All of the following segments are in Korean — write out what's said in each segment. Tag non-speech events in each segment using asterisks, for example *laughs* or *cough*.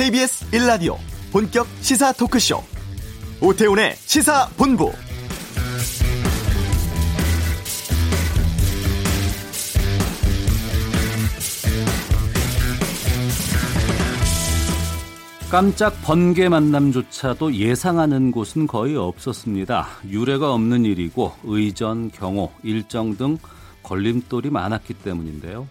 KBS 1라디오 본격 시사 토크쇼 오태훈의 시사본부 깜짝 번개 만남조차도 예상하는 곳은 거의 없었습니다. 유례가 없는 일이고 의전, 경호, 일정 등 걸림돌이 많았기 때문인데요.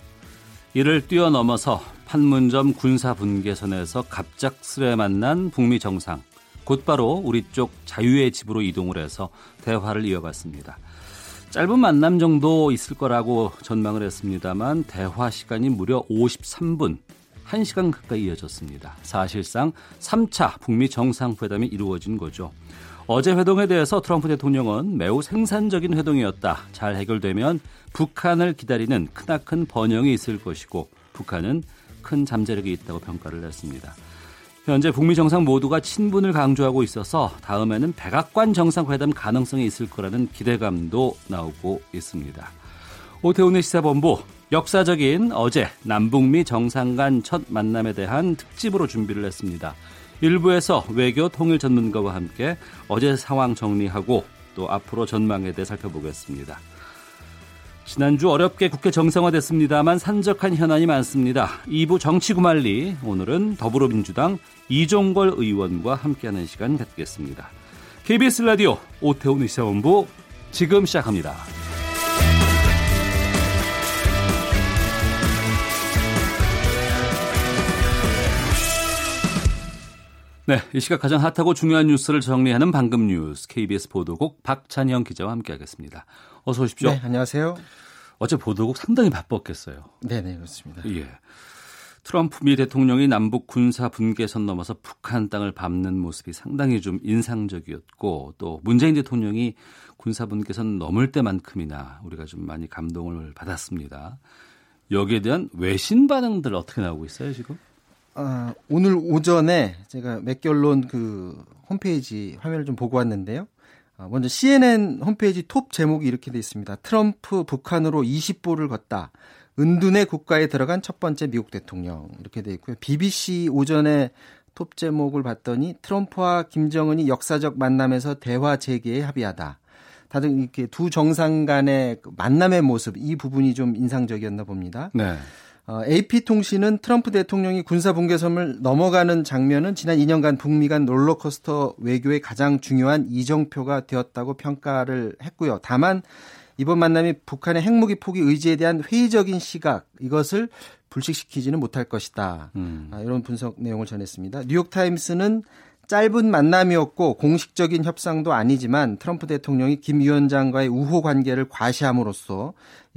이를 뛰어넘어서 판문점 군사분계선에서 갑작스레 만난 북미 정상. 곧바로 우리 쪽 자유의 집으로 이동을 해서 대화를 이어갔습니다. 짧은 만남 정도 있을 거라고 전망을 했습니다만 대화 시간이 무려 53분, 1시간 가까이 이어졌습니다. 사실상 3차 북미 정상회담이 이루어진 거죠. 어제 회동에 대해서 트럼프 대통령은 매우 생산적인 회동이었다. 잘 해결되면 북한을 기다리는 크나큰 번영이 있을 것이고 북한은 큰 잠재력이 있다고 평가를 했습니다. 현재 북미 정상 모두가 친분을 강조하고 있어서 다음에는 백악관 정상회담 가능성이 있을 거라는 기대감도 나오고 있습니다. 오태훈의 시사본부 역사적인 어제 남북미 정상 간 첫 만남에 대한 특집으로 준비를 했습니다. 일부에서 외교 통일 전문가와 함께 어제 상황 정리하고 또 앞으로 전망에 대해 살펴보겠습니다. 지난주 어렵게 국회 정상화됐습니다만 산적한 현안이 많습니다. 2부 정치구말리 오늘은 더불어민주당 이종걸 의원과 함께하는 시간 갖겠습니다. KBS 라디오 오태훈 의사본부 지금 시작합니다. 네, 이 시각 가장 핫하고 중요한 뉴스를 정리하는 방금 뉴스 KBS 보도국 박찬영 기자와 함께하겠습니다. 어서 오십시오. 네, 안녕하세요. 어제 보도국 상당히 바빴겠어요. 네, 네, 그렇습니다. 예. 트럼프 미 대통령이 남북 군사 분계선 넘어서 북한 땅을 밟는 모습이 상당히 좀 인상적이었고 또 문재인 대통령이 군사 분계선 넘을 때만큼이나 우리가 좀 많이 감동을 받았습니다. 여기에 대한 외신 반응들 어떻게 나오고 있어요 지금? 아, 오늘 오전에 제가 맥결론 그 홈페이지 화면을 좀 보고 왔는데요. 아, 먼저 CNN 홈페이지 톱 제목이 이렇게 돼 있습니다. 트럼프 북한으로 20보를 걷다. 은둔의 국가에 들어간 첫 번째 미국 대통령 이렇게 돼 있고요. BBC 오전에 톱 제목을 봤더니 트럼프와 김정은이 역사적 만남에서 대화 재개에 합의하다. 다들 이렇게 두 정상 간의 그 만남의 모습 이 부분이 좀 인상적이었나 봅니다. 네. 어, AP통신은 트럼프 대통령이 군사 분계선을 넘어가는 장면은 지난 2년간 북미 간 롤러코스터 외교의 가장 중요한 이정표가 되었다고 평가를 했고요. 다만 이번 만남이 북한의 핵무기 포기 의지에 대한 회의적인 시각 이것을 불식시키지는 못할 것이다. 음. 아, 이런 분석 내용을 전했습니다. 뉴욕타임스는 짧은 만남이었고 공식적인 협상도 아니지만 트럼프 대통령이 김 위원장과의 우호 관계를 과시함으로써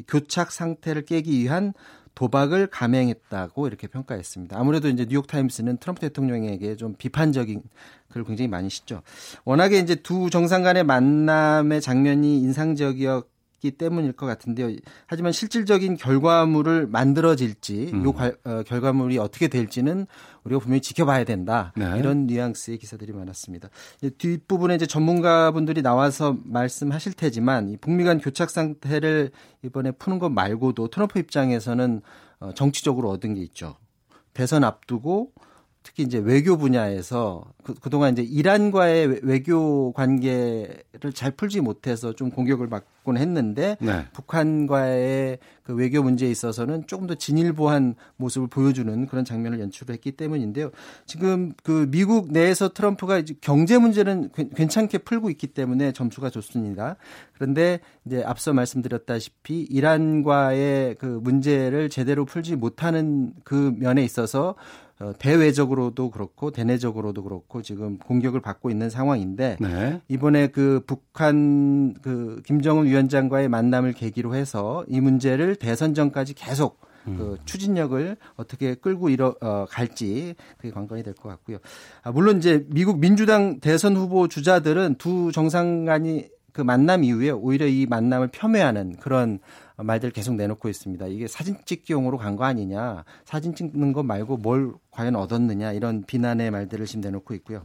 교착 상태를 깨기 위한 도박을 감행했다고 이렇게 평가했습니다. 아무래도 이제 뉴욕 타임스는 트럼프 대통령에게 좀 비판적인 글을 굉장히 많이 씻죠. 워낙에 이제 두 정상 간의 만남의 장면이 인상적이었 있기 때문일 것 같은데요. 하지만 실질적인 결과물을 만들어질지 음. 요 어, 결과물이 어떻게 될지는 우리가 분명히 지켜봐야 된다. 네. 이런 뉘앙스의 기사들이 많았습니다. 뒷부분에 이제 전문가분들이 나와서 말씀하실 테지만 이 북미 간 교착 상태를 이번에 푸는 것 말고도 트럼프 입장에서는 어, 정치적으로 얻은 게 있죠. 대선 앞두고 특히 이제 외교 분야에서 그, 그동안 이제 이란과의 외교 관계를 잘 풀지 못해서 좀 공격을 받곤 했는데 네. 북한과의 그 외교 문제에 있어서는 조금 더 진일보한 모습을 보여주는 그런 장면을 연출을 했기 때문인데요. 지금 그 미국 내에서 트럼프가 이제 경제 문제는 괜찮게 풀고 있기 때문에 점수가 좋습니다. 그런데 이제 앞서 말씀드렸다시피 이란과의 그 문제를 제대로 풀지 못하는 그 면에 있어서 어, 대외적으로도 그렇고 대내적으로도 그렇고 지금 공격을 받고 있는 상황인데 네. 이번에 그 북한 그 김정은 위원장과의 만남을 계기로 해서 이 문제를 대선 전까지 계속 음. 그 추진력을 어떻게 끌고 이어 어, 갈지 그게 관건이 될 것 같고요. 아, 물론 이제 미국 민주당 대선 후보 주자들은 두 정상 간이 그 만남 이후에 오히려 이 만남을 폄훼하는 그런 말들 계속 내놓고 있습니다. 이게 사진 찍기용으로 간 거 아니냐, 사진 찍는 거 말고 뭘 과연 얻었느냐 이런 비난의 말들을 지금 내놓고 있고요.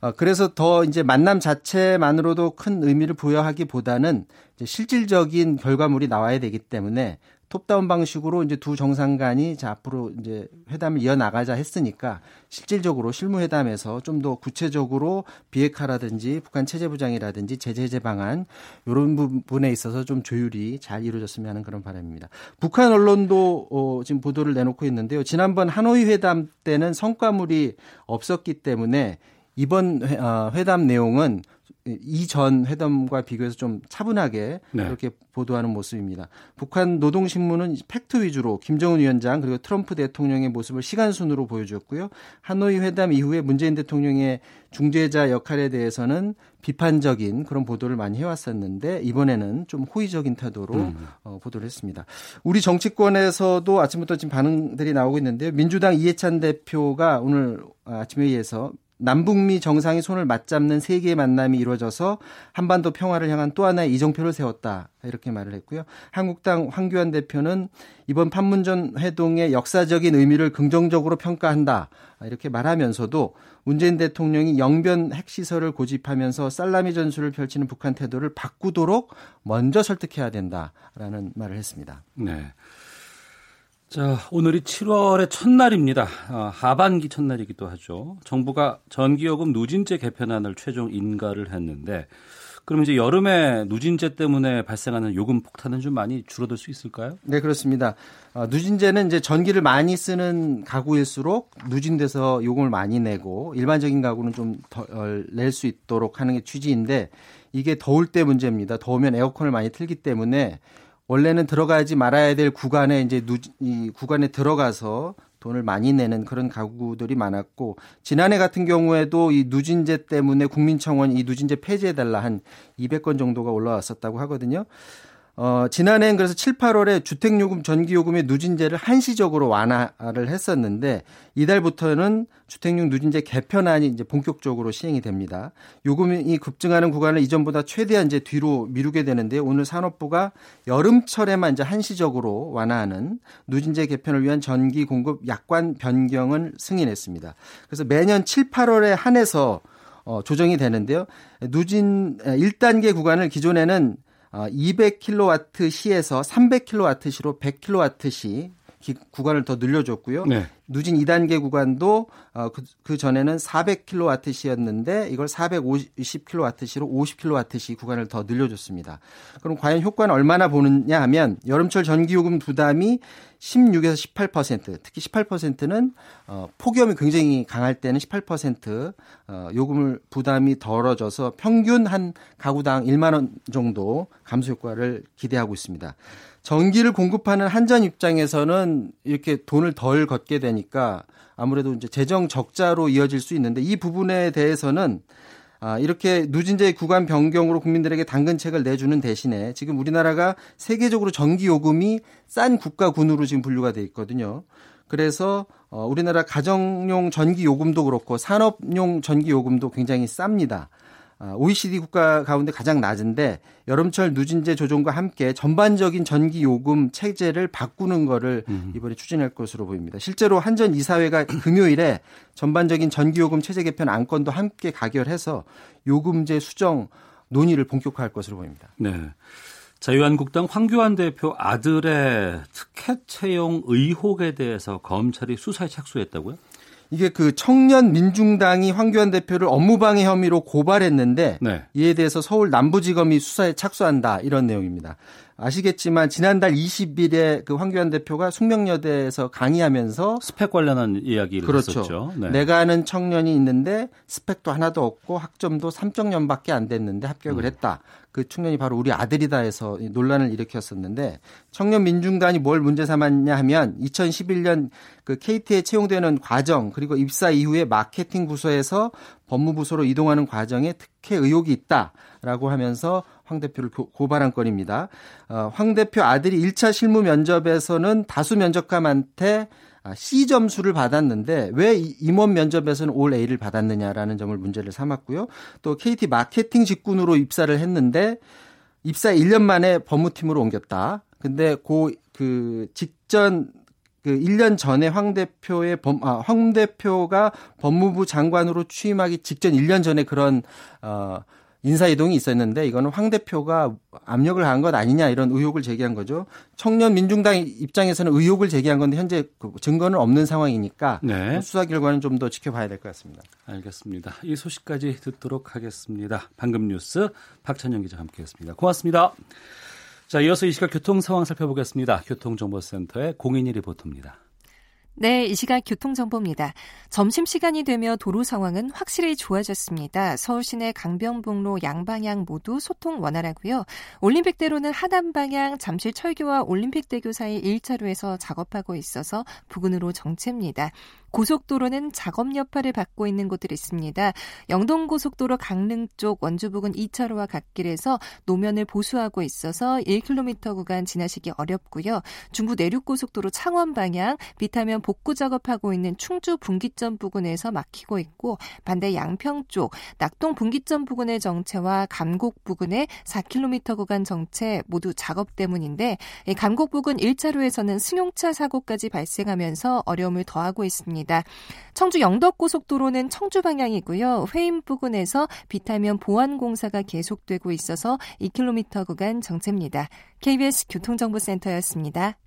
어, 그래서 더 이제 만남 자체만으로도 큰 의미를 부여하기보다는 이제 실질적인 결과물이 나와야 되기 때문에 톱다운 방식으로 이제 두 정상 간이 자 앞으로 이제 회담을 이어 나가자 했으니까 실질적으로 실무 회담에서 좀 더 구체적으로 비핵화라든지 북한 체제 부장이라든지 제재 해제 방안 이런 부분에 있어서 좀 조율이 잘 이루어졌으면 하는 그런 바람입니다. 북한 언론도 어, 지금 보도를 내놓고 있는데요. 지난번 하노이 회담 때는 성과물이 없었기 때문에 이번 회, 어, 회담 내용은 이전 회담과 비교해서 좀 차분하게 네. 이렇게 보도하는 모습입니다. 북한 노동신문은 팩트 위주로 김정은 위원장 그리고 트럼프 대통령의 모습을 시간 순으로 보여주었고요. 하노이 회담 이후에 문재인 대통령의 중재자 역할에 대해서는 비판적인 그런 보도를 많이 해왔었는데 이번에는 좀 호의적인 태도로 음. 어, 보도를 했습니다. 우리 정치권에서도 아침부터 지금 반응들이 나오고 있는데요. 민주당 이해찬 대표가 오늘 아침 회의에서 남북미 정상이 손을 맞잡는 세계의 만남이 이루어져서 한반도 평화를 향한 또 하나의 이정표를 세웠다. 이렇게 말을 했고요. 한국당 황교안 대표는 이번 판문점 회동의 역사적인 의미를 긍정적으로 평가한다. 이렇게 말하면서도 문재인 대통령이 영변 핵시설을 고집하면서 살라미 전술을 펼치는 북한 태도를 바꾸도록 먼저 설득해야 된다라는 말을 했습니다. 네. 자, 오늘이 7월의 첫날입니다. 아, 하반기 첫날이기도 하죠. 정부가 전기요금 누진제 개편안을 최종 인가를 했는데 그럼 이제 여름에 누진제 때문에 발생하는 요금 폭탄은 좀 많이 줄어들 수 있을까요? 네, 그렇습니다. 어, 누진제는 이제 전기를 많이 쓰는 가구일수록 누진돼서 요금을 많이 내고 일반적인 가구는 좀 덜 낼 수 있도록 하는 게 취지인데 이게 더울 때 문제입니다. 더우면 에어컨을 많이 틀기 때문에 원래는 들어가지 말아야 될 구간에 이제 누, 이 구간에 들어가서 돈을 많이 내는 그런 가구들이 많았고 지난해 같은 경우에도 이 누진제 때문에 국민청원이 이 누진제 폐지해달라 한 200건 정도가 올라왔었다고 하거든요. 어, 지난해엔 그래서 7, 8월에 주택요금, 전기요금의 누진제를 한시적으로 완화를 했었는데 이달부터는 주택용 누진제 개편안이 이제 본격적으로 시행이 됩니다. 요금이 급증하는 구간을 이전보다 최대한 이제 뒤로 미루게 되는데요. 오늘 산업부가 여름철에만 이제 한시적으로 완화하는 누진제 개편을 위한 전기 공급 약관 변경을 승인했습니다. 그래서 매년 7, 8월에 한해서 어, 조정이 되는데요. 누진 1단계 구간을 기존에는 200kW 시에서 300kW 시로 100kW 시 구간을 더 늘려줬고요. 네. 누진 2단계 구간도 어, 그, 그 전에는 400kW시였는데 이걸 450kW시로 50kW시 구간을 더 늘려줬습니다. 그럼 과연 효과는 얼마나 보느냐 하면 여름철 전기요금 부담이 16에서 18% 특히 18%는 어, 폭염이 굉장히 강할 때는 18% 어, 요금을 부담이 덜어져서 평균 한 가구당 1만 원 정도 감소 효과를 기대하고 있습니다. 전기를 공급하는 한전 입장에서는 이렇게 돈을 덜 걷게 되니까 아무래도 이제 재정 적자로 이어질 수 있는데 이 부분에 대해서는 아, 이렇게 누진제 구간 변경으로 국민들에게 당근책을 내주는 대신에 지금 우리나라가 세계적으로 전기 요금이 싼 국가군으로 지금 분류가 돼 있거든요. 그래서 어, 우리나라 가정용 전기 요금도 그렇고 산업용 전기 요금도 굉장히 쌉니다. OECD 아, 국가 가운데 가장 낮은데 여름철 누진제 조정과 함께 전반적인 전기 요금 체제를 바꾸는 거를 이번에 추진할 것으로 보입니다. 실제로 한전 이사회가 금요일에 전반적인 전기 요금 체제 개편 안건도 함께 가결해서 요금제 수정 논의를 본격화할 것으로 보입니다. 네. 자유한국당 황교안 대표 아들의 특혜 채용 의혹에 대해서 검찰이 수사에 착수했다고요? 이게 그 청년 민중당이 황교안 대표를 업무방해 혐의로 고발했는데 네. 이에 대해서 서울 남부지검이 수사에 착수한다 이런 내용입니다. 아시겠지만 지난달 20일에 그 황교안 대표가 숙명여대에서 강의하면서 스펙 관련한 이야기를 그렇죠. 했었죠. 네. 내가 아는 청년이 있는데 스펙도 하나도 없고 학점도 3.0밖에 안 됐는데 합격을 음. 했다. 그 청년이 바로 우리 아들이다 해서 논란을 일으켰었는데 청년 민중단이 뭘 문제 삼았냐 하면 2011년 그 KT에 채용되는 과정 그리고 입사 이후에 마케팅 부서에서 법무부서로 이동하는 과정에 특혜 의혹이 있다라고 하면서 황 대표를 고발한 건입니다. 어, 황 대표 아들이 1차 실무 면접에서는 다수 면접관한테 아, C 점수를 받았는데 왜 임원 면접에서는 올 A를 받았느냐라는 점을 문제를 삼았고요. 또 KT 마케팅 직군으로 입사를 했는데 입사 1년 만에 법무팀으로 옮겼다. 근데 그, 그 직전 그 1년 전에 황 대표의 범, 아, 황 대표가 법무부 장관으로 취임하기 직전 1년 전에 그런 어 인사 이동이 있었는데 이거는 황 대표가 압력을 한것 아니냐 이런 의혹을 제기한 거죠. 청년 민중당 입장에서는 의혹을 제기한 건데 현재 그 증거는 없는 상황이니까 네. 수사 결과는 좀 더 지켜봐야 될 것 같습니다. 알겠습니다. 이 소식까지 듣도록 하겠습니다. 방금 뉴스 박찬영 기자 함께했습니다. 고맙습니다. 자, 이어서 이 시각 교통 상황 살펴보겠습니다. 교통정보센터의 공인이 리포터입니다. 네, 이 시각 교통정보입니다. 점심시간이 되며 도로 상황은 확실히 좋아졌습니다. 서울 시내 강변북로 양방향 모두 소통 원활하고요. 올림픽대로는 하남방향 잠실 철교와 올림픽대교 사이 1차로에서 작업하고 있어서 부근으로 정체입니다. 고속도로는 작업 여파를 받고 있는 곳들이 있습니다. 영동고속도로 강릉 쪽 원주 부근 2차로와 갓길에서 노면을 보수하고 있어서 1km 구간 지나시기 어렵고요. 중부 내륙고속도로 창원 방향 비타면 복구 작업하고 있는 충주 분기점 부근에서 막히고 있고 반대 양평 쪽 낙동 분기점 부근의 정체와 감곡 부근의 4km 구간 정체 모두 작업 때문인데 감곡 부근 1차로에서는 승용차 사고까지 발생하면서 어려움을 더하고 있습니다. 있습니다. 청주 영덕고속도로는 청주 방향이고요. 회임 부근에서 비타면 보안 공사가 계속되고 있어서 2km 구간 정체입니다. KBS 교통정보센터였습니다.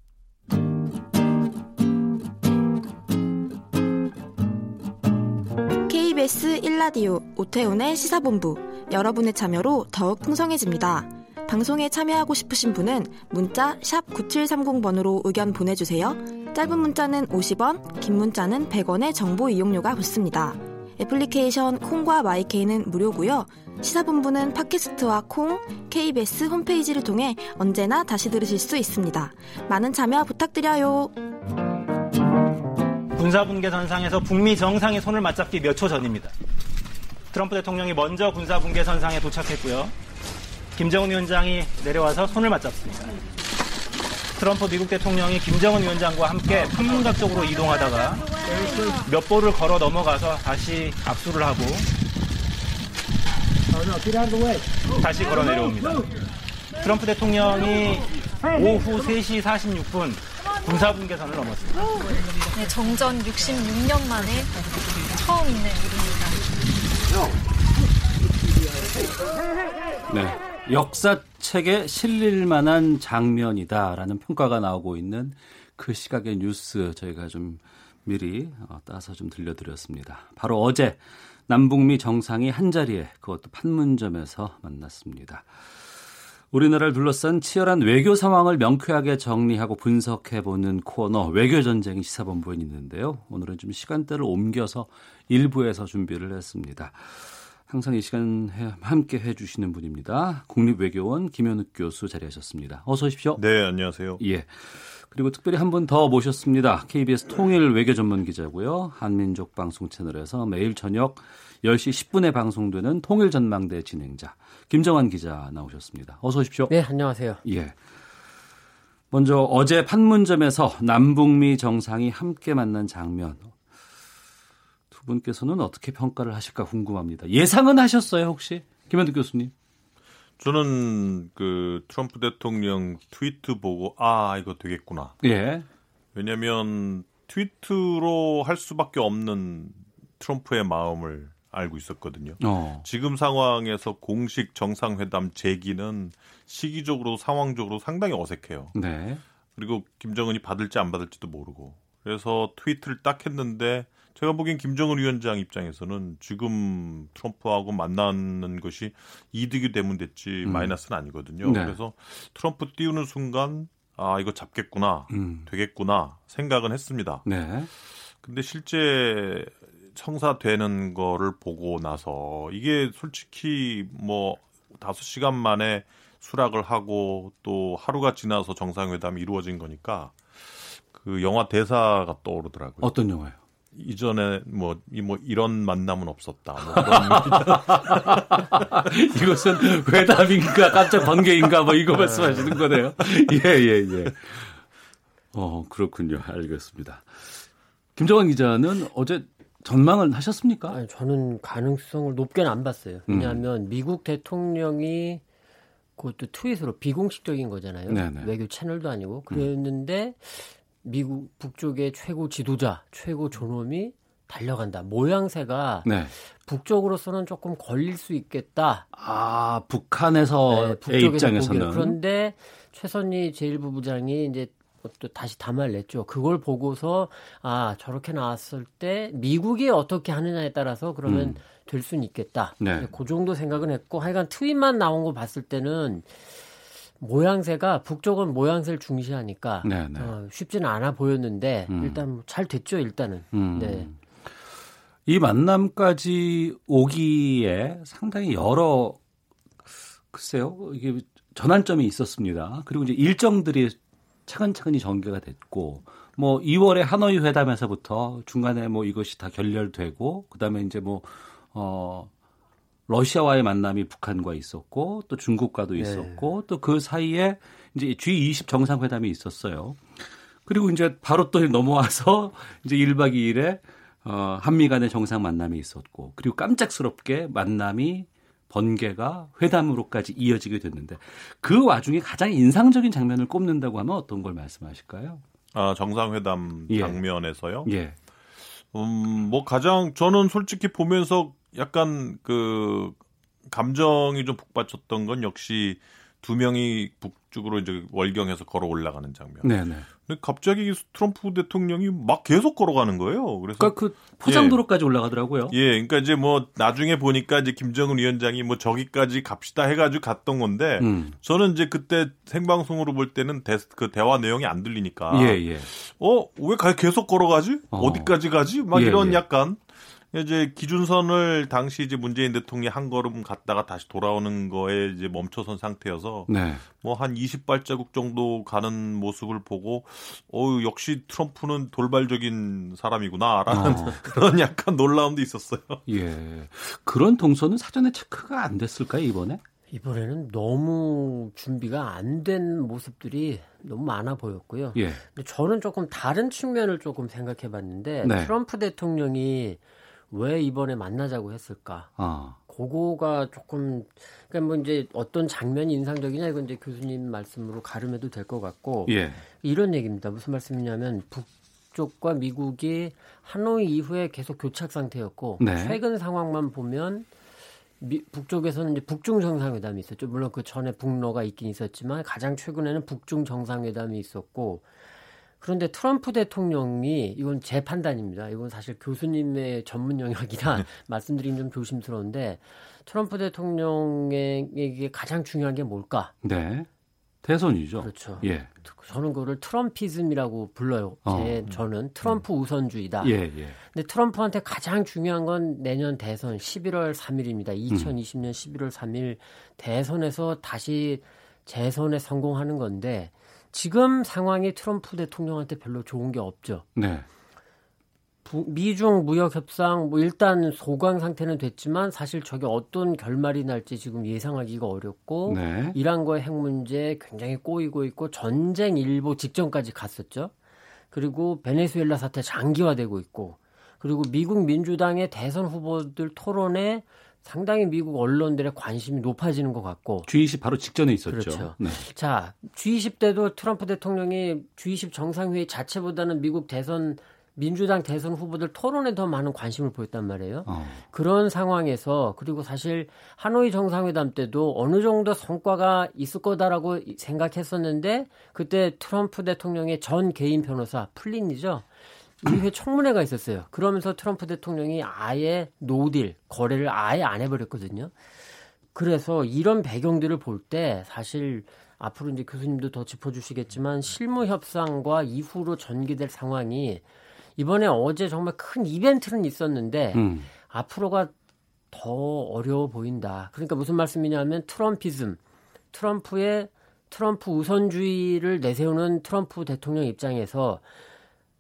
KBS 1라디오 오태훈의 시사본부 여러분의 참여로 더욱 풍성해집니다. 방송에 참여하고 싶으신 분은 문자 9730번으로 의견 보내주세요. 짧은 문자는 50원, 긴 문자는 100원의 정보 이용료가 붙습니다. 애플리케이션 콩과 마이케이는 무료고요. 시사본부는 팟캐스트와 콩, KBS 홈페이지를 통해 언제나 다시 들으실 수 있습니다. 많은 참여 부탁드려요. 군사분계 선상에서 북미 정상의 손을 맞잡기 몇 초 전입니다. 트럼프 대통령이 먼저 군사분계 선상에 도착했고요. 김정은 위원장이 내려와서 손을 맞잡습니다. 트럼프 미국 대통령이 김정은 위원장과 함께 판문각 쪽으로 이동하다가 몇 보를 걸어 넘어가서 다시 악수를 하고 다시 걸어 내려옵니다. 트럼프 대통령이 오후 3시 46분 군사분계선을 넘었습니다. 네, 정전 66년 만에 처음 있는 일입니다. 네. 역사책에 실릴 만한 장면이다라는 평가가 나오고 있는 그 시각의 뉴스 저희가 좀 미리 어, 따서 좀 들려드렸습니다. 바로 어제 남북미 정상이 한자리에 그것도 판문점에서 만났습니다. 우리나라를 둘러싼 치열한 외교 상황을 명쾌하게 정리하고 분석해보는 코너 외교전쟁이 시사본부에 있는데요. 오늘은 좀 시간대를 옮겨서 일부에서 준비를 했습니다. 항상 이 시간 함께 해주시는 분입니다. 국립외교원 김현욱 교수 자리하셨습니다. 어서 오십시오. 네, 안녕하세요. 예. 그리고 특별히 한 분 더 모셨습니다. KBS 통일 외교 전문 기자고요. 한민족 방송 채널에서 매일 저녁 10시 10분에 방송되는 통일 전망대 진행자 김정환 기자 나오셨습니다. 어서 오십시오. 네, 안녕하세요. 예. 먼저 어제 판문점에서 남북미 정상이 함께 만난 장면 분께서는 어떻게 평가를 하실까 궁금합니다. 예상은 하셨어요, 혹시? 김현득 교수님. 저는 그 트럼프 대통령 트위트 보고 아, 이거 되겠구나. 예. 왜냐면 트위트로 할 수밖에 없는 트럼프의 마음을 알고 있었거든요. 어. 지금 상황에서 공식 정상회담 제기는 시기적으로 상황적으로 상당히 어색해요. 네. 그리고 김정은이 받을지 안 받을지도 모르고. 그래서 트위트를 딱 했는데 제가 보기엔 김정은 위원장 입장에서는 지금 트럼프하고 만나는 것이 이득이 되면 됐지 음. 마이너스는 아니거든요. 네. 그래서 트럼프 띄우는 순간 아 이거 잡겠구나, 음. 되겠구나 생각은 했습니다. 네. 근데 실제 청사되는 거를 보고 나서 이게 솔직히 뭐 다섯 시간 만에 수락을 하고 또 하루가 지나서 정상회담이 이루어진 거니까 그 영화 대사가 떠오르더라고요. 어떤 영화요? 이전에 뭐, 이, 뭐 이런 만남은 없었다. 뭐 *laughs* *laughs* 이것은 회담인가 깜짝 번개인가 뭐 이거 말씀하시는 거네요. *laughs* 예, 예, 예. 어, 그렇군요. 알겠습니다. 김정환 기자는 어제 전망을 하셨습니까? 아니, 저는 가능성을 높게는 안 봤어요. 왜냐하면 음. 미국 대통령이 그것도 트윗으로 비공식적인 거잖아요. 네네. 외교 채널도 아니고 그랬는데 음. 미국 북쪽의 최고 지도자, 최고 존엄이 달려간다. 모양새가 네. 북쪽으로서는 조금 걸릴 수 있겠다. 아, 북한에서의 네, 입장에서는 보기에는. 그런데 최선희 제1부부장이 이제 또 다시 담화를 냈죠. 그걸 보고서 아 저렇게 나왔을 때 미국이 어떻게 하느냐에 따라서 그러면 음. 될 수는 있겠다. 네. 그 정도 생각은 했고 하여간 트윗만 나온 거 봤을 때는 모양새가 북쪽은 모양새를 중시하니까 네, 네. 어, 쉽지는 않아 보였는데 음. 일단 뭐잘 됐죠 일단은. 음. 네. 이 만남까지 오기에 상당히 여러 글쎄요 이게 전환점이 있었습니다. 그리고 이제 일정들이 차근차근히 전개가 됐고 뭐 2월에 하노이 회담에서부터 중간에 뭐 이것이 다 결렬되고 그다음에 이제 뭐 어 러시아와의 만남이 북한과 있었고 또 중국과도 네. 있었고 네. 또그 사이에 이제 G20 정상회담이 있었어요. 그리고 이제 바로 또 *laughs* 넘어와서 이제 1박 2일에 어 한미 간의 정상 만남이 있었고 그리고 깜짝스럽게 만남이 번개가 회담으로까지 이어지게 됐는데 그 와중에 가장 인상적인 장면을 꼽는다고 하면 어떤 걸 말씀하실까요? 아 정상회담 예. 장면에서요. 예. 음, 뭐 가장 저는 솔직히 보면서 약간 그 감정이 좀 북받쳤던 건 역시 두 명이 북쪽으로 이제 월경해서 걸어 올라가는 장면. 네네. 근데 갑자기 트럼프 대통령이 막 계속 걸어가는 거예요. 그래서 그러니까 그 포장도로까지 예. 올라가더라고요. 예, 그러니까 이제 뭐 나중에 보니까 이제 김정은 위원장이 뭐 저기까지 갑시다 해가지고 갔던 건데 음. 저는 이제 그때 생방송으로 볼 때는 대, 그 대화 내용이 안 들리니까 예, 예. 어 왜 계속 걸어가지? 어. 디까지 가지? 막 예, 이런 예. 약간 이제 기준선을 당시 이제 문재인 대통령이 한 걸음 갔다가 다시 돌아오는 거에 이제 멈춰선 상태여서 네. 뭐한 20발자국 정도 가는 모습을 보고 어 역시 트럼프는 돌발적인 사람이구나라는 어. *laughs* 그런 약간 놀라움도 있었어요. 예. 그런 동선은 사전에 체크가 안 됐을까요, 이번에? 이번에는 너무 준비가 안 된 모습들이 너무 많아 보였고요. 예. 근데 저는 조금 다른 측면을 조금 생각해 봤는데 네. 트럼프 대통령이 왜 이번에 만나자고 했을까? 아. 그거가 조금 그러니까 뭐 이제 어떤 장면이 인상적이냐 이건 이제 교수님 말씀으로 가름해도 될 것 같고 예. 이런 얘기입니다. 무슨 말씀이냐면 북쪽과 미국이 하노이 이후에 계속 교착 상태였고 네. 최근 상황만 보면 미, 북쪽에서는 이제 북중 정상회담이 있었죠. 물론 그 전에 북러가 있긴 있었지만 가장 최근에는 북중 정상회담이 있었고 그런데 트럼프 대통령이 이건 제 판단입니다. 이건 사실 교수님의 전문 영역이라 네. *laughs* 말씀드리면 좀 조심스러운데 트럼프 대통령에게 가장 중요한 게 뭘까? 네. 대선이죠. 그렇죠. 예. 저는 그거를 트럼피즘이라고 불러요. 제 어. 저는 트럼프 음. 우선주의다. 예, 예. 근데 트럼프한테 가장 중요한 건 내년 대선 11월 3일입니다. 2020년 음. 11월 3일 대선에서 다시 재선에 성공하는 건데 지금 상황이 트럼프 대통령한테 별로 좋은 게 없죠. 네. 미중 무역 협상 뭐 일단 소강 상태는 됐지만 사실 저게 어떤 결말이 날지 지금 예상하기가 어렵고 네. 이란과의 핵 문제 굉장히 꼬이고 있고 전쟁 일보 직전까지 갔었죠. 그리고 베네수엘라 사태 장기화되고 있고 그리고 미국 민주당의 대선 후보들 토론에 상당히 미국 언론들의 관심이 높아지는 것 같고 G20 바로 직전에 있었죠. 그렇죠. 네. 자, G20 때도 트럼프 대통령이 G20 정상회의 자체보다는 미국 대선 민주당 대선 후보들 토론에 더 많은 관심을 보였단 말이에요. 어. 그런 상황에서 그리고 사실 하노이 정상회담 때도 어느 정도 성과가 있을 거다라고 생각했었는데 그때 트럼프 대통령의 전 개인 변호사 플린이죠. 의회 청문회가 있었어요. 그러면서 트럼프 대통령이 아예 no deal 거래를 아예 안 해버렸거든요. 그래서 이런 배경들을 볼 때 사실 앞으로 이제 교수님도 더 짚어주시겠지만 실무 협상과 이후로 전개될 상황이 이번에 어제 정말 큰 이벤트는 있었는데 음. 앞으로가 더 어려워 보인다. 그러니까 무슨 말씀이냐면 트럼피즘, 트럼프의 트럼프 우선주의를 내세우는 트럼프 대통령 입장에서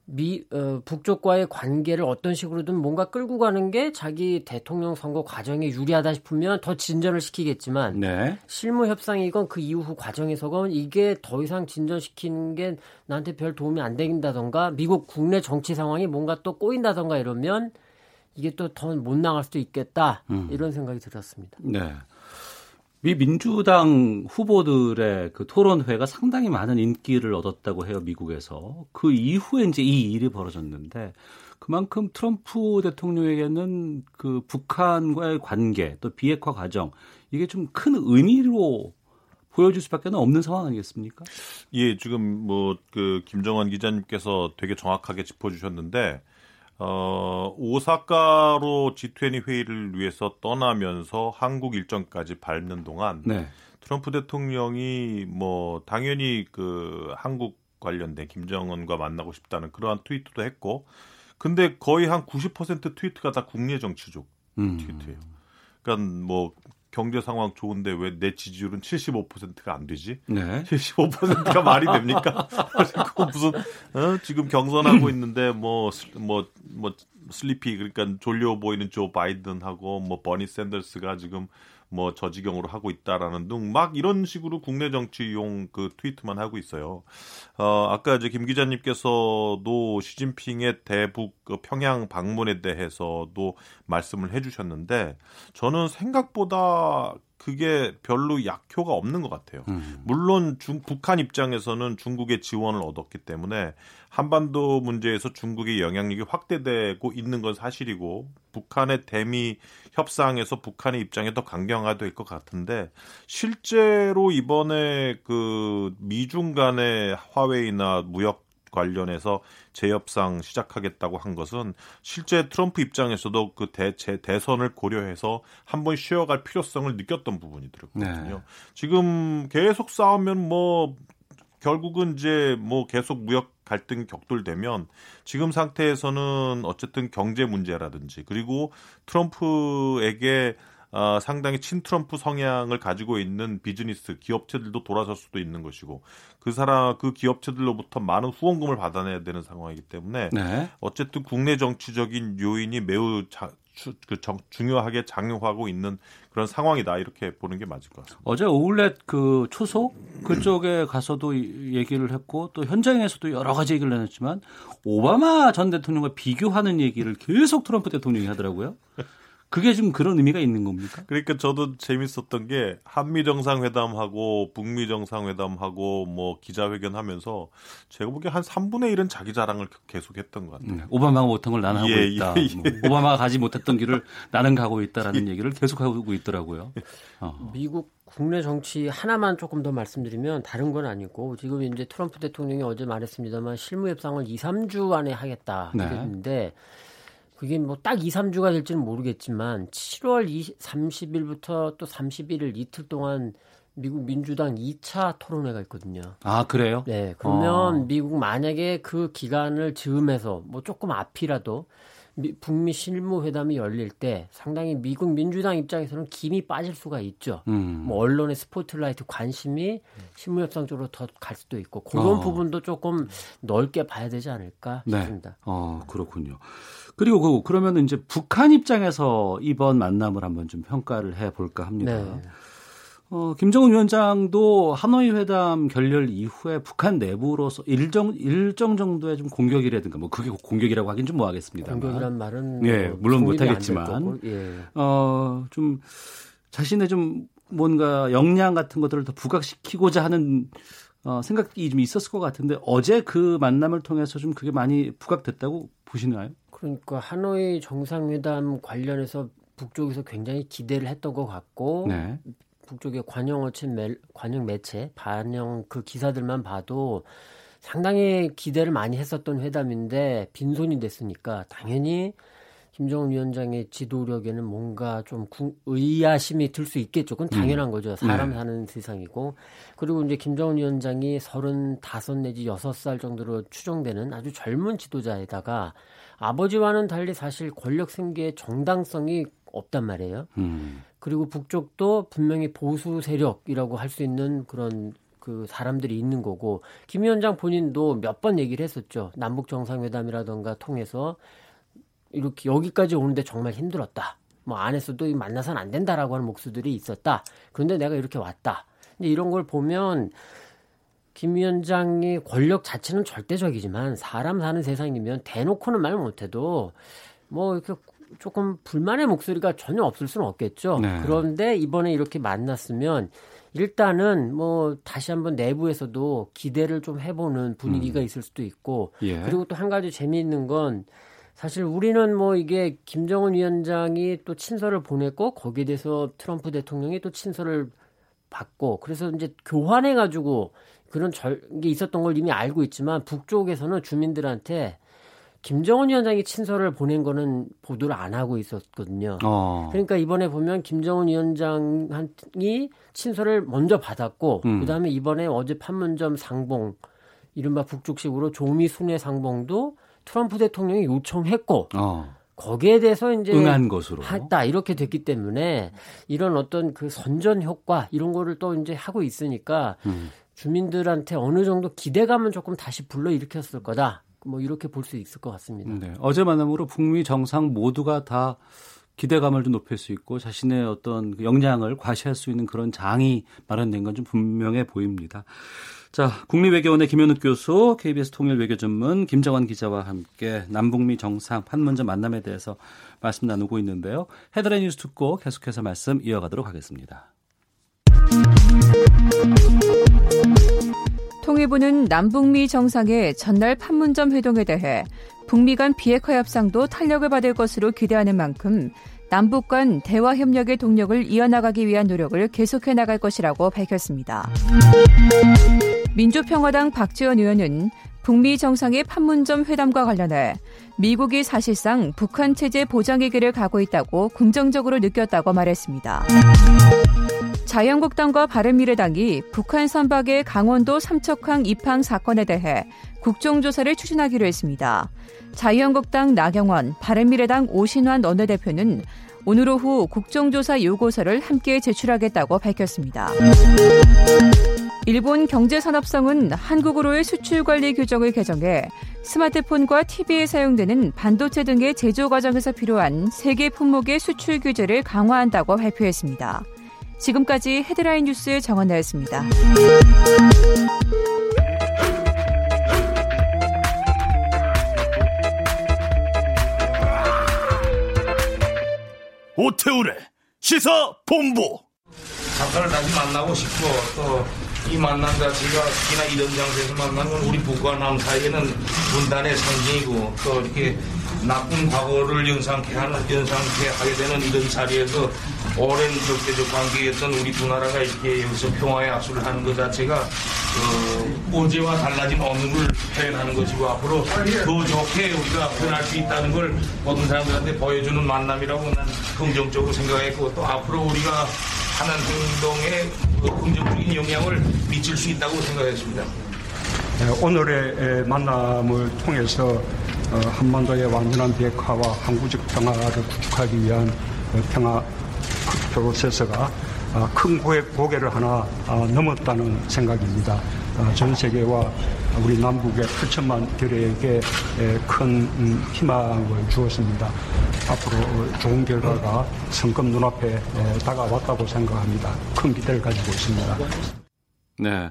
미 어, 북쪽과의 관계를 어떤 식으로든 뭔가 끌고 가는 게 자기 대통령 선거 과정에 유리하다 싶으면 더 진전을 시키겠지만 네. 실무 협상이건 그 이후 과정에서건 이게 더 이상 진전시키는 게 나한테 별 도움이 안 된다던가 미국 국내 정치 상황이 뭔가 또 꼬인다던가 이러면 이게 또 더 못 나갈 수도 있겠다 음. 이런 생각이 들었습니다. 네. 미 민주당 후보들의 그 토론회가 상당히 많은 인기를 얻었다고 해요, 미국에서. 그 이후에 이제 이 일이 벌어졌는데 그만큼 트럼프 대통령에게는 그 북한과의 관계 또 비핵화 과정 이게 좀 큰 의미로 보여줄 수밖에 없는 상황 아니겠습니까? 예, 지금 뭐 그 김정환 기자님께서 되게 정확하게 짚어주셨는데 어, 오사카로 G20 회의를 위해서 떠나면서 한국 일정까지 밟는 동안 네. 트럼프 대통령이 뭐 당연히 그 한국 관련된 김정은과 만나고 싶다는 그러한 트위트도 했고 근데 거의 한 90% 트위트가 다 국내 정치적 음. 트위트예요. 그러니까 뭐 경제 상황 좋은데 왜 내 지지율은 75%가 안 되지? 네. 75%가 말이 됩니까? *laughs* 그 무슨 어? 지금 경선하고 *clears throat* 있는데 뭐뭐뭐 뭐, 뭐 슬리피 그러니까 졸려 보이는 조 바이든하고 뭐 버니 샌더스가 지금 뭐 저지경으로 하고 있다라는 등 막 이런 식으로 국내 정치용 그 트위트만 하고 있어요. 어, 아까 이제 김 기자님께서도 시진핑의 대북 그 평양 방문에 대해서도 말씀을 해주셨는데 저는 생각보다 그게 별로 약효가 없는 것 같아요. 음. 물론 중, 북한 입장에서는 중국의 지원을 얻었기 때문에 한반도 문제에서 중국의 영향력이 확대되고 있는 건 사실이고 북한의 대미 협상에서 북한의 입장이 더 강경화 될 것 같은데 실제로 이번에 그 미중 간의 화웨이나 무역 관련해서 재협상 시작하겠다고 한 것은 실제 트럼프 입장에서도 그 대, 제, 대선을 고려해서 한번 쉬어갈 필요성을 느꼈던 부분이 들었거든요. 네. 지금 계속 싸우면 뭐 결국은 이제 뭐 계속 무역 갈등이 격돌되면 지금 상태에서는 어쨌든 경제 문제라든지 그리고 트럼프에게 어, 상당히 친트럼프 성향을 가지고 있는 비즈니스 기업체들도 돌아설 수도 있는 것이고 그 사람 그 기업체들로부터 많은 후원금을 받아내야 되는 상황이기 때문에 네. 어쨌든 국내 정치적인 요인이 매우 자, 그 정, 중요하게 작용하고 있는 그런 상황이다 이렇게 보는 게 맞을 것 같습니다. 어제 오울렛 그 초소 그쪽에 가서도 얘기를 했고 또 현장에서도 여러 가지 얘기를 해냈지만 오바마 전 대통령과 비교하는 얘기를 계속 트럼프 대통령이 하더라고요. 그게 좀 그런 의미가 있는 겁니까? 그러니까 저도 재밌었던 게 한미 정상회담하고 북미 정상회담하고 뭐 기자회견하면서 제가 보기에 한 3분의 1은 자기 자랑을 계속했던 것 같아요. 네, 오바마가 못한 걸 나는 하고 예, 있다. 예, 예. 뭐, 오바마가 가지 못했던 길을 나는 가고 있다라는 예. 얘기를 계속하고 있더라고요. 어. 미국 국내 정치 하나만 조금 더 말씀드리면 다른 건 아니고 지금 이제 트럼프 대통령이 어제 말했습니다만 실무 협상을 2, 3주 안에 하겠다 네. 했는데 그게 뭐 딱 2, 3주가 될지는 모르겠지만 7월 20, 30일부터 또 31일 이틀 동안 미국 민주당 2차 토론회가 있거든요. 아, 그래요? 네. 그러면 어. 미국 만약에 그 기간을 즈음해서 뭐 조금 앞이라도 미, 북미 실무회담이 열릴 때 상당히 미국 민주당 입장에서는 김이 빠질 수가 있죠. 음. 뭐 언론의 스포트라이트 관심이 실무협상 쪽으로 더 갈 수도 있고 그런 어. 부분도 조금 넓게 봐야 되지 않을까 네. 싶습니다. 네. 어, 그렇군요. 그리고 그, 그러면 이제 북한 입장에서 이번 만남을 한번 좀 평가를 해 볼까 합니다. 네. 어, 김정은 위원장도 하노이 회담 결렬 이후에 북한 내부로서 일정 일정 정도의 좀 공격이라든가 뭐 그게 공격이라고 하긴 좀 뭐하겠습니다. 공격이란 말은 예 뭐 물론 못하겠지만 예. 어좀 자신의 좀 뭔가 역량 같은 것들을 더 부각시키고자 하는 어, 생각이 좀 있었을 것 같은데 어제 그 만남을 통해서 좀 그게 많이 부각됐다고 보시나요? 그러니까 하노이 정상회담 관련해서 북쪽에서 굉장히 기대를 했던 것 같고 네. 북쪽의 관영 어친 관영 매체 반영 그 기사들만 봐도 상당히 기대를 많이 했었던 회담인데 빈손이 됐으니까 당연히 김정은 위원장의 지도력에는 뭔가 좀 의아심이 들 수 있겠죠. 그건 당연한 음. 거죠. 사람 네. 사는 세상이고. 그리고 이제 김정은 위원장이 35 내지 6살 정도로 추정되는 아주 젊은 지도자에다가 아버지와는 달리 사실 권력 생계의 정당성이 없단 말이에요. 음. 그리고 북쪽도 분명히 보수 세력이라고 할 수 있는 그런 그 사람들이 있는 거고 김 위원장 본인도 몇 번 얘기를 했었죠. 남북 정상회담이라던가 통해서 이렇게 여기까지 오는데 정말 힘들었다. 뭐 안에서도 만나선 안 된다라고 하는 목소들이 있었다. 그런데 내가 이렇게 왔다. 근데 이런 걸 보면 김 위원장의 권력 자체는 절대적이지만 사람 사는 세상이면 대놓고는 말 못해도 뭐 이렇게 조금 불만의 목소리가 전혀 없을 수는 없겠죠. 네. 그런데 이번에 이렇게 만났으면 일단은 뭐 다시 한번 내부에서도 기대를 좀 해보는 분위기가 음. 있을 수도 있고 예. 그리고 또 한 가지 재미있는 건 사실 우리는 뭐 이게 김정은 위원장이 또 친서를 보냈고 거기에 대해서 트럼프 대통령이 또 친서를 받고 그래서 이제 교환해 가지고 그런 절, 게 있었던 걸 이미 알고 있지만 북쪽에서는 주민들한테 김정은 위원장이 친서를 보낸 거는 보도를 안 하고 있었거든요. 어. 그러니까 이번에 보면 김정은 위원장이 친서를 먼저 받았고 음. 그다음에 이번에 어제 판문점 상봉 이른바 북쪽식으로 조미 순회 상봉도 트럼프 대통령이 요청했고 어. 거기에 대해서 이제 응한 것으로 했다 이렇게 됐기 때문에 이런 어떤 그 선전 효과 이런 거를 또 이제 하고 있으니까 음. 주민들한테 어느 정도 기대감은 조금 다시 불러 일으켰을 거다. 뭐 이렇게 볼 수 있을 것 같습니다. 네. 어제 만남으로 북미 정상 모두가 다 기대감을 좀 높일 수 있고 자신의 어떤 그 역량을 과시할 수 있는 그런 장이 마련된 건 좀 분명해 보입니다. 자, 국립외교원의 김현욱 교수, KBS 통일 외교 전문 김정환 기자와 함께 남북미 정상 판문점 만남에 대해서 말씀 나누고 있는데요. 헤드라인 뉴스 듣고 계속해서 말씀 이어가도록 하겠습니다. 통일부는 남북미 정상의 전날 판문점 회동에 대해 북미 간 비핵화 협상도 탄력을 받을 것으로 기대하는 만큼 남북 간 대화 협력의 동력을 이어나가기 위한 노력을 계속해 나갈 것이라고 밝혔습니다. 민주평화당 박지원 의원은 북미 정상의 판문점 회담과 관련해 미국이 사실상 북한 체제 보장의 길을 가고 있다고 긍정적으로 느꼈다고 말했습니다. 자유한국당과 바른미래당이 북한 선박의 강원도 삼척항 입항 사건에 대해 국정조사를 추진하기로 했습니다. 자유한국당 나경원, 바른미래당 오신환 원내대표는 오늘 오후 국정조사 요구서를 함께 제출하겠다고 밝혔습니다. 일본 경제산업성은 한국으로의 수출 관리 규정을 개정해 스마트폰과 TV에 사용되는 반도체 등의 제조 과정에서 필요한 세계 품목의 수출 규제를 강화한다고 발표했습니다. 지금까지 헤드라인 뉴스 정원나였습니다. 오태우래 시사 본부. 작가를 다시 만나고 싶고 또 이 만남 자체가 특히나 이런 장소에서 만나면 우리 북과 남 사이에는 분단의 상징이고 또 이렇게 나쁜 과거를 연상케 하는 연상케 하게 되는 이런 자리에서 오랜 적대적 관계였던 우리 두 나라가 이렇게 여기서 평화의 악수를 하는 것 자체가 어, 어제와 달라진 어느을 표현하는 것이고 앞으로 더 좋게 우리가 표현할 수 있다는 걸 모든 사람들한테 보여주는 만남이라고 난 긍정적으로 생각했고 또 앞으로 우리가 하는 행동에 그 긍정적인 영향을 미칠 수 있다고 생각했습니다. 네, 오늘의 만남을 통해서 어, 한반도의 완전한 비핵화와 항구적 평화를 구축하기 위한 어, 평화 프로세스가 아, 큰 고개를 하나 아, 넘었다는 생각입니다. 아, 전 세계와 우리 남북의 8천만 결의에게 큰 음, 희망을 주었습니다. 앞으로 좋은 결과가 성급 눈앞에 다가왔다고 생각합니다. 큰 기대를 가지고 있습니다. 네.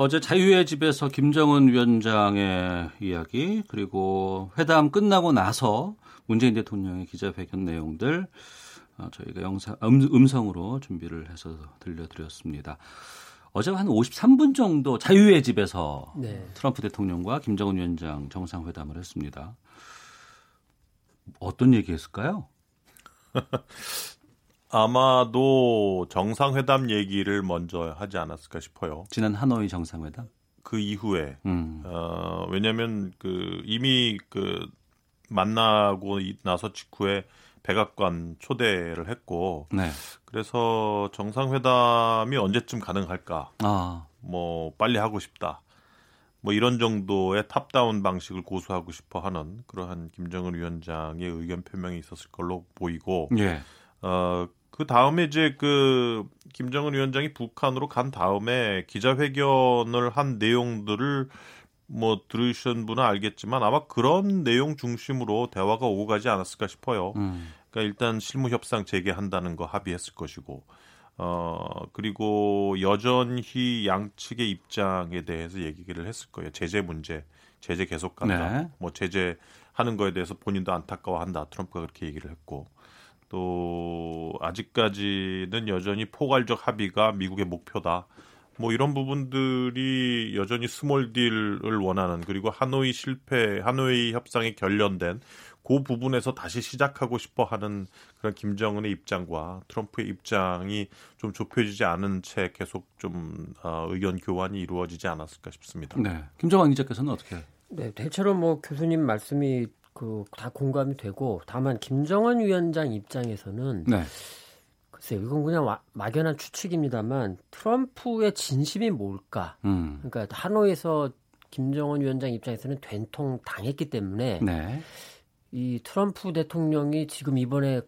어제 자유의 집에서 김정은 위원장의 이야기 그리고 회담 끝나고 나서 문재인 대통령의 기자회견 내용들 어, 저희가 영상 음, 성으로 준비를 해서 들려드렸습니다. 어제 한 53분 정도 자유의 집에서 네. 트럼프 대통령과 김정은 위원장 정상회담을 했습니다. 어떤 얘기했을까요? *laughs* 아마도 정상회담 얘기를 먼저 하지 않았을까 싶어요. 지난 하노이 정상회담? 그 이후에 음. 어, 왜냐하면 그 이미 그 만나고 나서 직후에 백악관 초대를 했고 네. 그래서 정상회담이 언제쯤 가능할까? 아. 뭐 빨리 하고 싶다. 뭐 이런 정도의 탑다운 방식을 고수하고 싶어 하는 그러한 김정은 위원장의 의견 표명이 있었을 걸로 보이고 예. 어 그 다음에 이제 그 김정은 위원장이 북한으로 간 다음에 기자회견을 한 내용들을 뭐 들으신 분은 알겠지만 아마 그런 내용 중심으로 대화가 오고 가지 않았을까 싶어요. 음. 그러니까 일단 실무 협상 재개한다는 거 합의했을 것이고 어 그리고 여전히 양측의 입장에 대해서 얘기를 했을 거예요. 제재 문제, 제재 계속 간다. 네. 뭐 제재 하는 거에 대해서 본인도 안타까워한다. 트럼프가 그렇게 얘기를 했고 또 아직까지는 여전히 포괄적 합의가 미국의 목표다. 뭐 이런 부분들이 여전히 small deal을 원하는 그리고 하노이 실패, 하노이 협상에 결렬된 그 부분에서 다시 시작하고 싶어 하는 그런 김정은의 입장과 트럼프의 입장이 좀 좁혀지지 않은 채 계속 좀 어, 의견 교환이 이루어지지 않았을까 싶습니다. 네. 김정환 기자께서는 어떻게? 네, 대체로 뭐 교수님 말씀이 그 다 공감이 되고 다만 김정은 위원장 입장에서는 네. 글쎄요, 이건 그냥 와, 막연한 추측입니다만 트럼프의 진심이 뭘까? 음. 그러니까 하노이에서 김정은 위원장 입장에서는 된통 당했기 때문에 네. 이 트럼프 대통령이 지금 이번에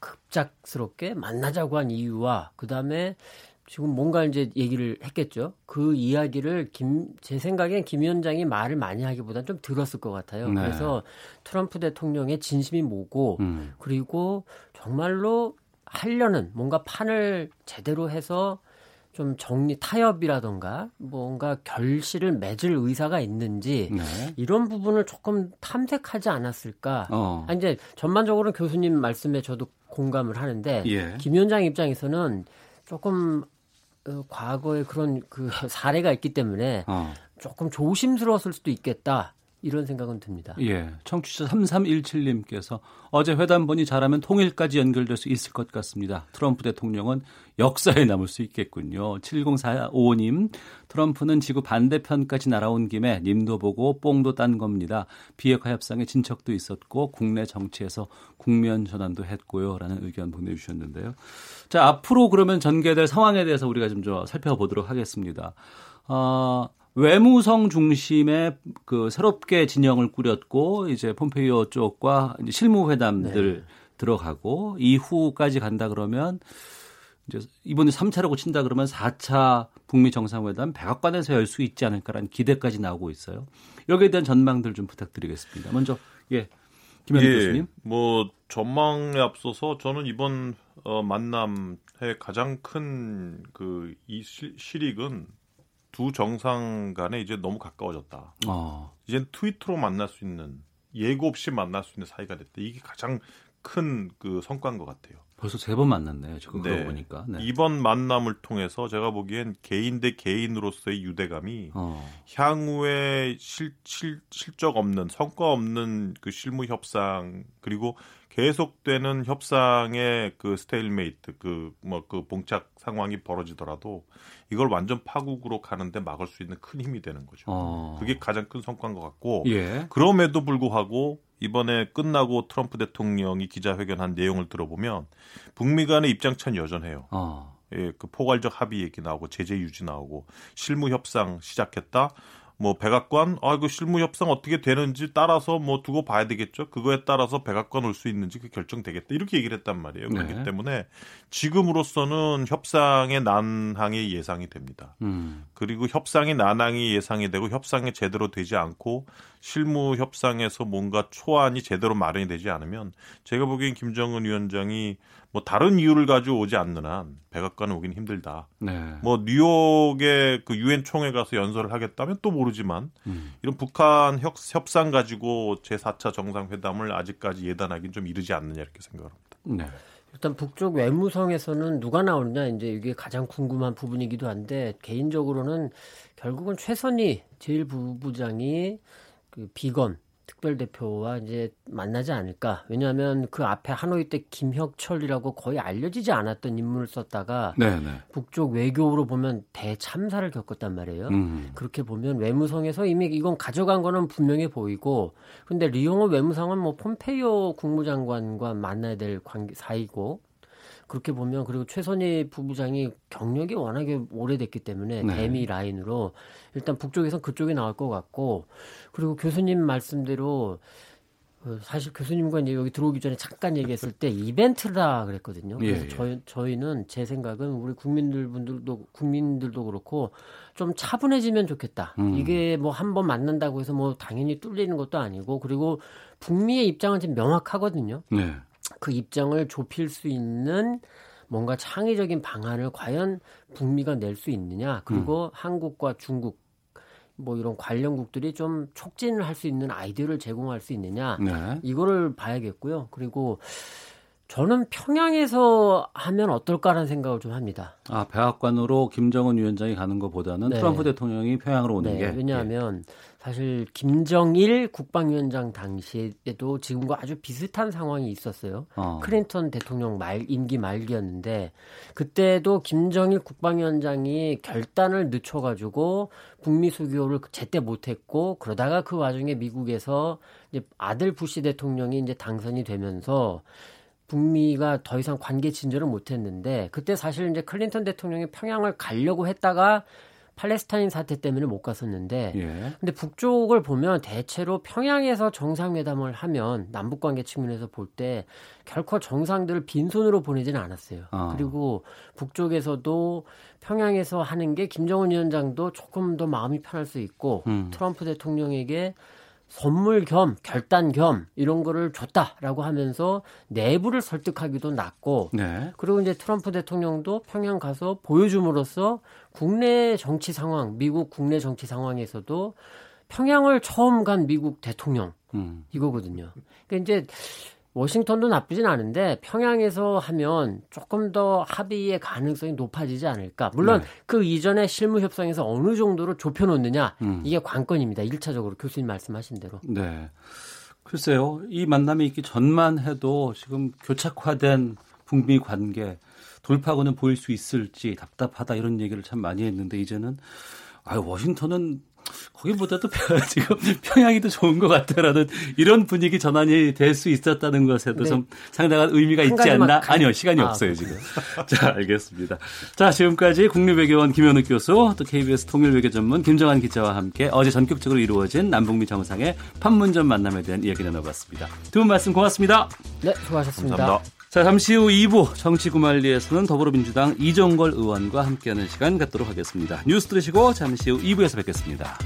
급작스럽게 만나자고 한 이유와 그 다음에 지금 뭔가 이제 얘기를 했겠죠. 그 이야기를 김, 제 생각엔 김 위원장이 말을 많이 하기보다는 좀 들었을 것 같아요. 네. 그래서 트럼프 대통령의 진심이 뭐고, 음. 그리고 정말로 하려는 뭔가 판을 제대로 해서 좀 정리 타협이라던가 뭔가 결실을 맺을 의사가 있는지 네. 이런 부분을 조금 탐색하지 않았을까. 어. 아, 이제 전반적으로 교수님 말씀에 저도 공감을 하는데 예. 김 위원장 입장에서는 조금 어, 과거에 그런 그 *laughs* 사례가 있기 때문에 어. 조금 조심스러웠을 수도 있겠다. 이런 생각은 듭니다. 예. 청취자 3317님께서 어제 회담본이 잘하면 통일까지 연결될 수 있을 것 같습니다. 트럼프 대통령은 역사에 남을 수 있겠군요. 70455님, 트럼프는 지구 반대편까지 날아온 김에 님도 보고 뽕도 딴 겁니다. 비핵화 협상에 진척도 있었고 국내 정치에서 국면 전환도 했고요. 라는 의견 보내주셨는데요. 자, 앞으로 그러면 전개될 상황에 대해서 우리가 좀 살펴보도록 하겠습니다. 어, 외무성 중심의 그 새롭게 진영을 꾸렸고 이제 폼페이오 쪽과 이제 실무 회담들 네. 들어가고 이후까지 간다 그러면 이제 이번에 3차라고 친다 그러면 4차 북미 정상회담 백악관에서 열 수 있지 않을까라는 기대까지 나오고 있어요. 여기에 대한 전망들 좀 부탁드리겠습니다. 먼저 예. 김현우 예, 교수님. 뭐 전망에 앞서서 저는 이번 어, 만남의 가장 큰 그 이 실익은 두 정상 간에 이제 너무 가까워졌다. 어. 이제 트위터로 만날 수 있는 예고 없이 만날 수 있는 사이가 됐다. 이게 가장 큰 그 성과인 것 같아요. 벌써 세 번 만났네요. 지금 네. 보니까. 네. 이번 만남을 통해서 제가 보기엔 개인 대 개인으로서의 유대감이 어. 향후에 실, 실, 실적 없는 성과 없는 그 실무 협상 그리고 계속되는 협상의 그 stalemate 그 뭐그 뭐그 봉착 상황이 벌어지더라도 이걸 완전 파국으로 가는데 막을 수 있는 큰 힘이 되는 거죠. 어. 그게 가장 큰 성과인 것 같고 예. 그럼에도 불구하고 이번에 끝나고 트럼프 대통령이 기자회견한 내용을 들어보면 북미 간의 입장 차는 여전해요. 어. 예, 그 포괄적 합의 얘기 나오고 제재 유지 나오고 실무 협상 시작했다. 뭐 백악관 아 이거 실무 협상 어떻게 되는지 따라서 뭐 두고 봐야 되겠죠. 그거에 따라서 백악관 올 수 있는지 그 결정되겠다. 이렇게 얘기를 했단 말이에요. 네. 그렇기 때문에 지금으로서는 협상의 난항이 예상이 됩니다. 음. 그리고 협상의 난항이 예상이 되고 협상이 제대로 되지 않고 실무 협상에서 뭔가 초안이 제대로 마련이 되지 않으면 제가 보기엔 김정은 위원장이 뭐 다른 이유를 가지고 오지 않는 한 백악관에 오긴 힘들다. 네. 뭐 뉴욕에 그 유엔 총회 가서 연설을 하겠다면 또 모르지만 음. 이런 북한 협, 협상 가지고 제 4차 정상회담을 아직까지 예단하기는 좀 이르지 않느냐 이렇게 생각합니다. 네. 일단 북쪽 외무성에서는 누가 나오느냐 이제 이게 가장 궁금한 부분이기도 한데 개인적으로는 결국은 최선희 제일부부장이 그 비건 특별 대표와 이제 만나지 않을까. 왜냐하면 그 앞에 하노이 때 김혁철이라고 거의 알려지지 않았던 인물을 썼다가 네네. 네. 북쪽 외교로 보면 대참사를 겪었단 말이에요. 음. 그렇게 보면 외무성에서 이미 이건 가져간 거는 분명해 보이고 근데 리용호 외무상은 뭐 폼페이오 국무장관과 만나야 될 관계 사이고 그렇게 보면 그리고 최선희 부부장이 경력이 워낙에 오래됐기 때문에 네. 대미 라인으로 일단 북쪽에선 그쪽이 나올 것 같고 그리고 교수님 말씀대로 그 사실 교수님과 이제 여기 들어오기 전에 잠깐 얘기했을 때 이벤트라 그랬거든요. 예, 그래서 예, 예. 저희 저희는 제 생각은 우리 국민들 분들도 국민들도 그렇고 좀 차분해지면 좋겠다. 음. 이게 뭐 한 번 만난다고 해서 뭐 당연히 뚫리는 것도 아니고 그리고 북미의 입장은 지금 명확하거든요. 네. 그 입장을 좁힐 수 있는 뭔가 창의적인 방안을 과연 북미가 낼 수 있느냐 그리고 음. 한국과 중국 뭐 이런 관련국들이 좀 촉진을 할 수 있는 아이디어를 제공할 수 있느냐 네. 이거를 봐야겠고요. 그리고 저는 평양에서 하면 어떨까라는 생각을 좀 합니다. 아, 백악관으로 김정은 위원장이 가는 것보다는 네. 트럼프 대통령이 평양으로 오는 네, 게 왜냐하면 예. 사실 김정일 국방위원장 당시에도 지금과 아주 비슷한 상황이 있었어요. 어. 클린턴 대통령 말 임기 말기였는데 그때도 김정일 국방위원장이 결단을 늦춰가지고 북미 수교를 제때 못했고 그러다가 그 와중에 미국에서 이제 아들 부시 대통령이 이제 당선이 되면서 북미가 더 이상 관계 진전을 못했는데 그때 사실 이제 클린턴 대통령이 평양을 가려고 했다가 팔레스타인 사태 때문에 못 갔었는데 예. 근데 북쪽을 보면 대체로 평양에서 정상회담을 하면 남북 관계 측면에서 볼 때 결코 정상들을 빈손으로 보내지는 않았어요. 아. 그리고 북쪽에서도 평양에서 하는 게 김정은 위원장도 조금 더 마음이 편할 수 있고 음. 트럼프 대통령에게 선물 겸 결단 겸 이런 거를 줬다라고 하면서 내부를 설득하기도 낫고 네. 그리고 이제 트럼프 대통령도 평양 가서 보여줌으로써 국내 정치 상황 미국 국내 정치 상황에서도 평양을 처음 간 미국 대통령 음. 이거거든요. 그러니까 이제 워싱턴도 나쁘진 않은데 평양에서 하면 조금 더 합의의 가능성이 높아지지 않을까. 물론 네. 그 이전에 실무 협상에서 어느 정도로 좁혀 놓느냐 음. 이게 관건입니다. 1차적으로 교수님 말씀하신 대로. 네. 글쎄요. 이 만남이 있기 전만 해도 지금 교착화된 북미 관계 돌파구는 보일 수 있을지 답답하다 이런 얘기를 참 많이 했는데 이제는 아 워싱턴은 거기보다도 *laughs* 지금 평양이 더 좋은 것 같다라는 이런 분위기 전환이 될 수 있었다는 것에도 네. 좀 상당한 의미가 있지 않나? 가... 아니요, 시간이 아, 없어요, 지금. *laughs* 자, 알겠습니다. 자, 지금까지 국립외교원 김현욱 교수, 또 KBS 통일외교 전문 김정환 기자와 함께 어제 전격적으로 이루어진 남북미 정상의 판문점 만남에 대한 이야기 나눠봤습니다. 두 분 말씀 고맙습니다. 네, 수고하셨습니다. 감사합니다. 자, 잠시 후 2부 정치구말리에서는 더불어민주당 이종걸 의원과 함께하는 시간 갖도록 하겠습니다. 뉴스 들으시고 잠시 후 2부에서 뵙겠습니다.